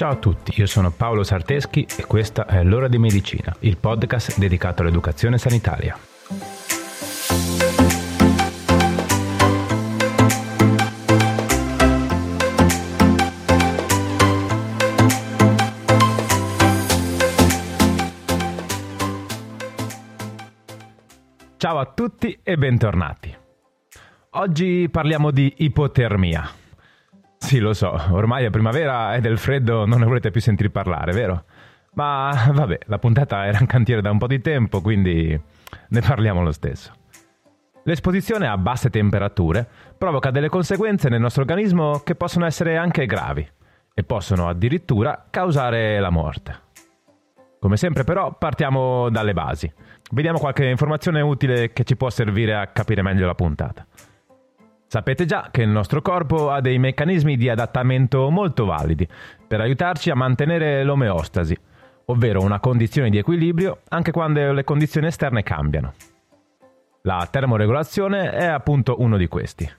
Ciao a tutti, io sono Paolo Sarteschi e questa è L'ora di medicina, il podcast dedicato all'educazione sanitaria. Ciao a tutti e bentornati. Oggi parliamo di ipotermia. Sì, lo so, ormai è primavera e del freddo non ne volete più sentire parlare, vero? Ma vabbè, la puntata era in cantiere da un po' di tempo, quindi ne parliamo lo stesso. L'esposizione a basse temperature provoca delle conseguenze nel nostro organismo che possono essere anche gravi e possono addirittura causare la morte. Come sempre però partiamo dalle basi. Vediamo qualche informazione utile che ci può servire a capire meglio la puntata. Sapete già che il nostro corpo ha dei meccanismi di adattamento molto validi per aiutarci a mantenere l'omeostasi, ovvero una condizione di equilibrio anche quando le condizioni esterne cambiano. La termoregolazione è appunto uno di questi.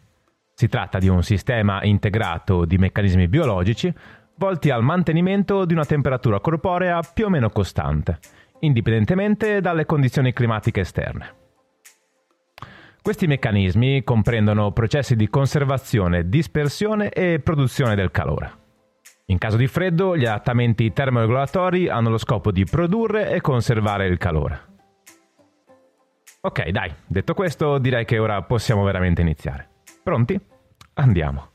Si tratta di un sistema integrato di meccanismi biologici volti al mantenimento di una temperatura corporea più o meno costante indipendentemente dalle condizioni climatiche esterne. Questi meccanismi comprendono processi di conservazione, dispersione e produzione del calore. In caso di freddo, gli adattamenti termoregolatori hanno lo scopo di produrre e conservare il calore. Ok, dai, detto questo, direi che ora possiamo veramente iniziare. Pronti? Andiamo.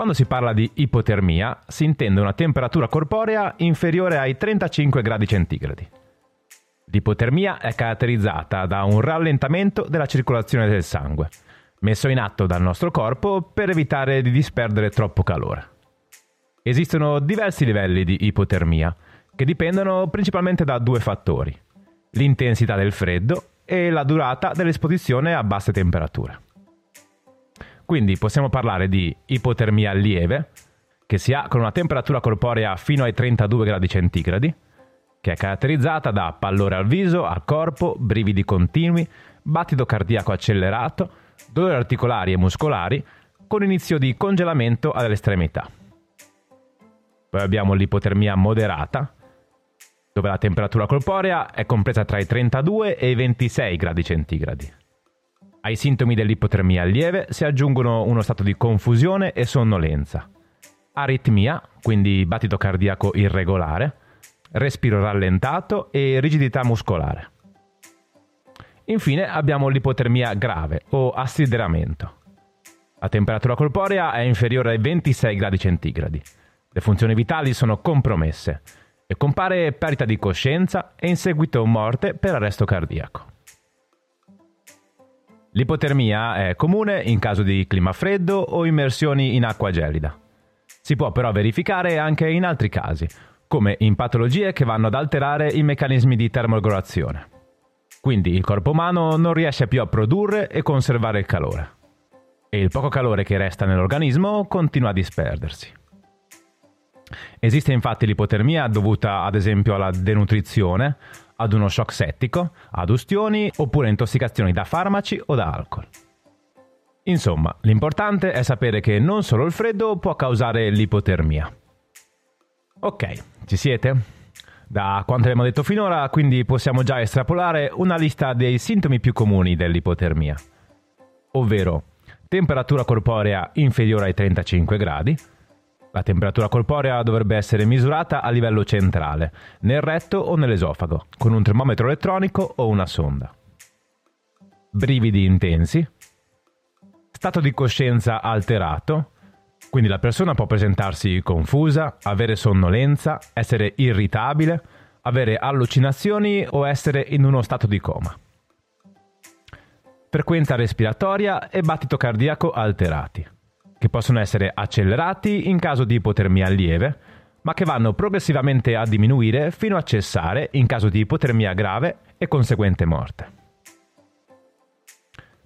Quando si parla di ipotermia si intende una temperatura corporea inferiore ai 35 gradi centigradi. L'ipotermia è caratterizzata da un rallentamento della circolazione del sangue, messo in atto dal nostro corpo per evitare di disperdere troppo calore. Esistono diversi livelli di ipotermia, che dipendono principalmente da due fattori, l'intensità del freddo e la durata dell'esposizione a basse temperature. Quindi possiamo parlare di ipotermia lieve, che si ha con una temperatura corporea fino ai 32 gradi centigradi, che è caratterizzata da pallore al viso, al corpo, brividi continui, battito cardiaco accelerato, dolori articolari e muscolari, con inizio di congelamento all'estremità. Poi abbiamo l'ipotermia moderata, dove la temperatura corporea è compresa tra i 32 e i 26 gradi centigradi. Ai sintomi dell'ipotermia lieve si aggiungono uno stato di confusione e sonnolenza, aritmia, quindi battito cardiaco irregolare, respiro rallentato e rigidità muscolare. Infine abbiamo l'ipotermia grave o assideramento. La temperatura corporea è inferiore ai 26 gradi centigradi. Le funzioni vitali sono compromesse e compare perdita di coscienza e in seguito morte per arresto cardiaco. L'ipotermia è comune in caso di clima freddo o immersioni in acqua gelida. Si può però verificare anche in altri casi, come in patologie che vanno ad alterare i meccanismi di termoregolazione. Quindi il corpo umano non riesce più a produrre e conservare il calore. E il poco calore che resta nell'organismo continua a disperdersi. Esiste infatti l'ipotermia dovuta ad esempio alla denutrizione, ad uno shock settico, ad ustioni oppure intossicazioni da farmaci o da alcol. Insomma, l'importante è sapere che non solo il freddo può causare l'ipotermia. Ok, ci siete? Da quanto abbiamo detto finora, quindi possiamo già estrapolare una lista dei sintomi più comuni dell'ipotermia, ovvero temperatura corporea inferiore ai 35 gradi, la temperatura corporea dovrebbe essere misurata a livello centrale, nel retto o nell'esofago, con un termometro elettronico o una sonda. Brividi intensi. Stato di coscienza alterato, quindi la persona può presentarsi confusa, avere sonnolenza, essere irritabile, avere allucinazioni o essere in uno stato di coma. Frequenza respiratoria e battito cardiaco alterati che possono essere accelerati in caso di ipotermia lieve, ma che vanno progressivamente a diminuire fino a cessare in caso di ipotermia grave e conseguente morte.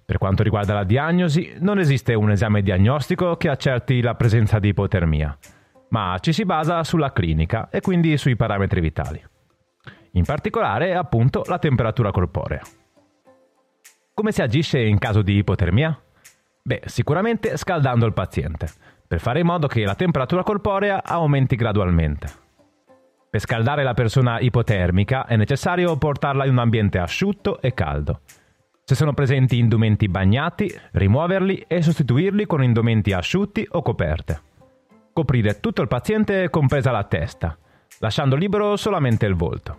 Per quanto riguarda la diagnosi, non esiste un esame diagnostico che accerti la presenza di ipotermia, ma ci si basa sulla clinica e quindi sui parametri vitali. In particolare, appunto, la temperatura corporea. Come si agisce in caso di ipotermia? Beh, sicuramente scaldando il paziente, per fare in modo che la temperatura corporea aumenti gradualmente. Per scaldare la persona ipotermica è necessario portarla in un ambiente asciutto e caldo. Se sono presenti indumenti bagnati, rimuoverli e sostituirli con indumenti asciutti o coperte. Coprire tutto il paziente compresa la testa, lasciando libero solamente il volto.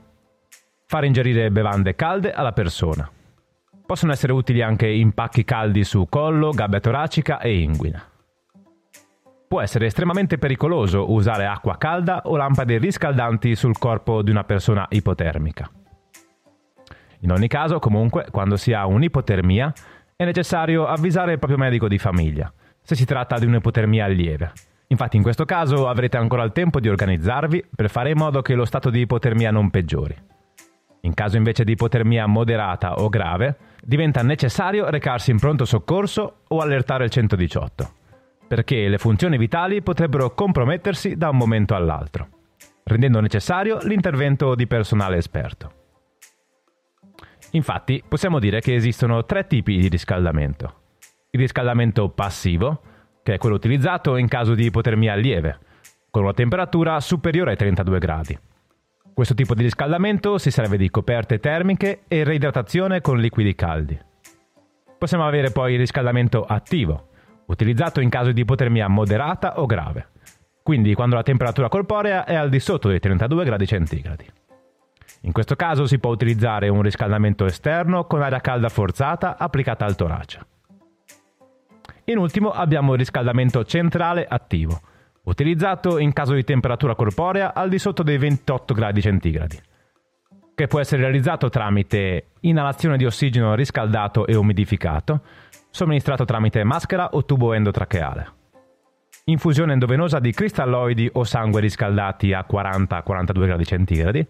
Fare ingerire bevande calde alla persona. Possono essere utili anche impacchi caldi su collo, gabbia toracica e inguina. Può essere estremamente pericoloso usare acqua calda o lampade riscaldanti sul corpo di una persona ipotermica. In ogni caso, comunque, quando si ha un'ipotermia, è necessario avvisare il proprio medico di famiglia, se si tratta di un'ipotermia lieve. Infatti in questo caso avrete ancora il tempo di organizzarvi per fare in modo che lo stato di ipotermia non peggiori. In caso invece di ipotermia moderata o grave, diventa necessario recarsi in pronto soccorso o allertare il 118, perché le funzioni vitali potrebbero compromettersi da un momento all'altro, rendendo necessario l'intervento di personale esperto. Infatti, possiamo dire che esistono tre tipi di riscaldamento. Il riscaldamento passivo, che è quello utilizzato in caso di ipotermia lieve, con una temperatura superiore ai 32 gradi. Questo tipo di riscaldamento si serve di coperte termiche e reidratazione con liquidi caldi. Possiamo avere poi il riscaldamento attivo, utilizzato in caso di ipotermia moderata o grave, quindi quando la temperatura corporea è al di sotto dei 32 gradi centigradi. In questo caso si può utilizzare un riscaldamento esterno con aria calda forzata applicata al torace. In ultimo abbiamo il riscaldamento centrale attivo, utilizzato in caso di temperatura corporea al di sotto dei 28 gradi centigradi, che può essere realizzato tramite inalazione di ossigeno riscaldato e umidificato, somministrato tramite maschera o tubo endotracheale. Infusione endovenosa di cristalloidi o sangue riscaldati a 40-42 gradi centigradi.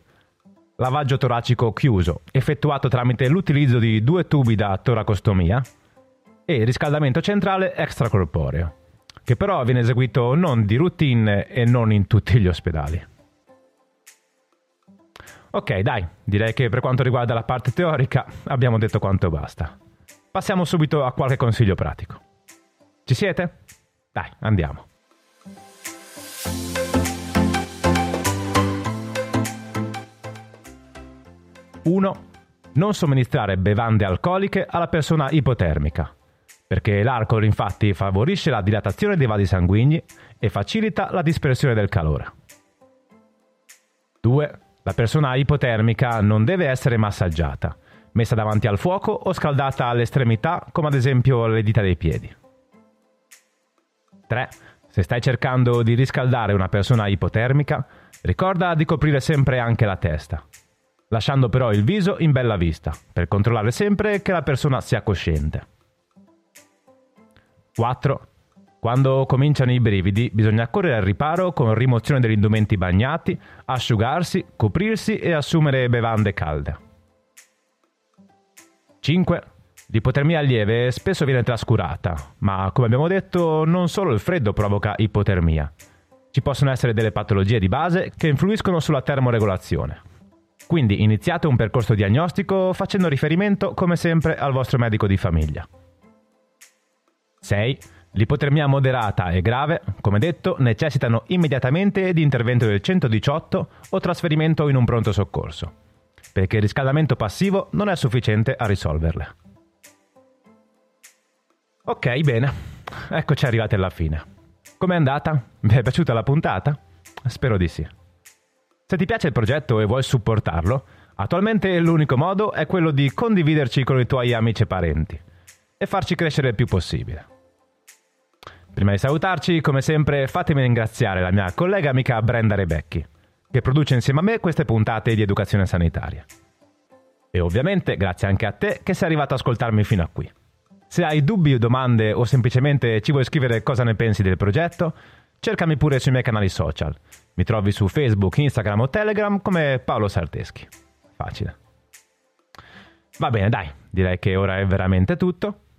Lavaggio toracico chiuso, effettuato tramite l'utilizzo di due tubi da toracostomia. E riscaldamento centrale extracorporeo che però viene eseguito non di routine e non in tutti gli ospedali. Ok, dai, direi che per quanto riguarda la parte teorica abbiamo detto quanto basta. Passiamo subito a qualche consiglio pratico. Ci siete? Dai, andiamo. Uno, non somministrare bevande alcoliche alla persona ipotermica perché l'alcol infatti favorisce la dilatazione dei vasi sanguigni e facilita la dispersione del calore. 2. La persona ipotermica non deve essere massaggiata, messa davanti al fuoco o scaldata all'estremità come ad esempio le dita dei piedi. 3. Se stai cercando di riscaldare una persona ipotermica, ricorda di coprire sempre anche la testa, lasciando però il viso in bella vista, per controllare sempre che la persona sia cosciente. 4. Quando cominciano i brividi bisogna correre al riparo con rimozione degli indumenti bagnati, asciugarsi, coprirsi e assumere bevande calde. 5. L'ipotermia lieve spesso viene trascurata, ma come abbiamo detto non solo il freddo provoca ipotermia. Ci possono essere delle patologie di base che influiscono sulla termoregolazione. Quindi iniziate un percorso diagnostico facendo riferimento come sempre al vostro medico di famiglia. 6. L'ipotermia moderata e grave, come detto, necessitano immediatamente di intervento del 118 o trasferimento in un pronto soccorso, perché il riscaldamento passivo non è sufficiente a risolverle. Ok, bene, eccoci arrivati alla fine. Com'è andata? Vi è piaciuta la puntata? Spero di sì. Se ti piace il progetto e vuoi supportarlo, attualmente l'unico modo è quello di condividerci con i tuoi amici e parenti e farci crescere il più possibile. Prima di salutarci, come sempre, fatemi ringraziare la mia collega amica Brenda Rebecchi, che produce insieme a me queste puntate di educazione sanitaria. E ovviamente grazie anche a te che sei arrivato ad ascoltarmi fino a qui. Se hai dubbi o domande o semplicemente ci vuoi scrivere cosa ne pensi del progetto, cercami pure sui miei canali social. Mi trovi su Facebook, Instagram o Telegram come Paolo Sarteschi. Facile. Va bene, dai, direi che ora è veramente tutto.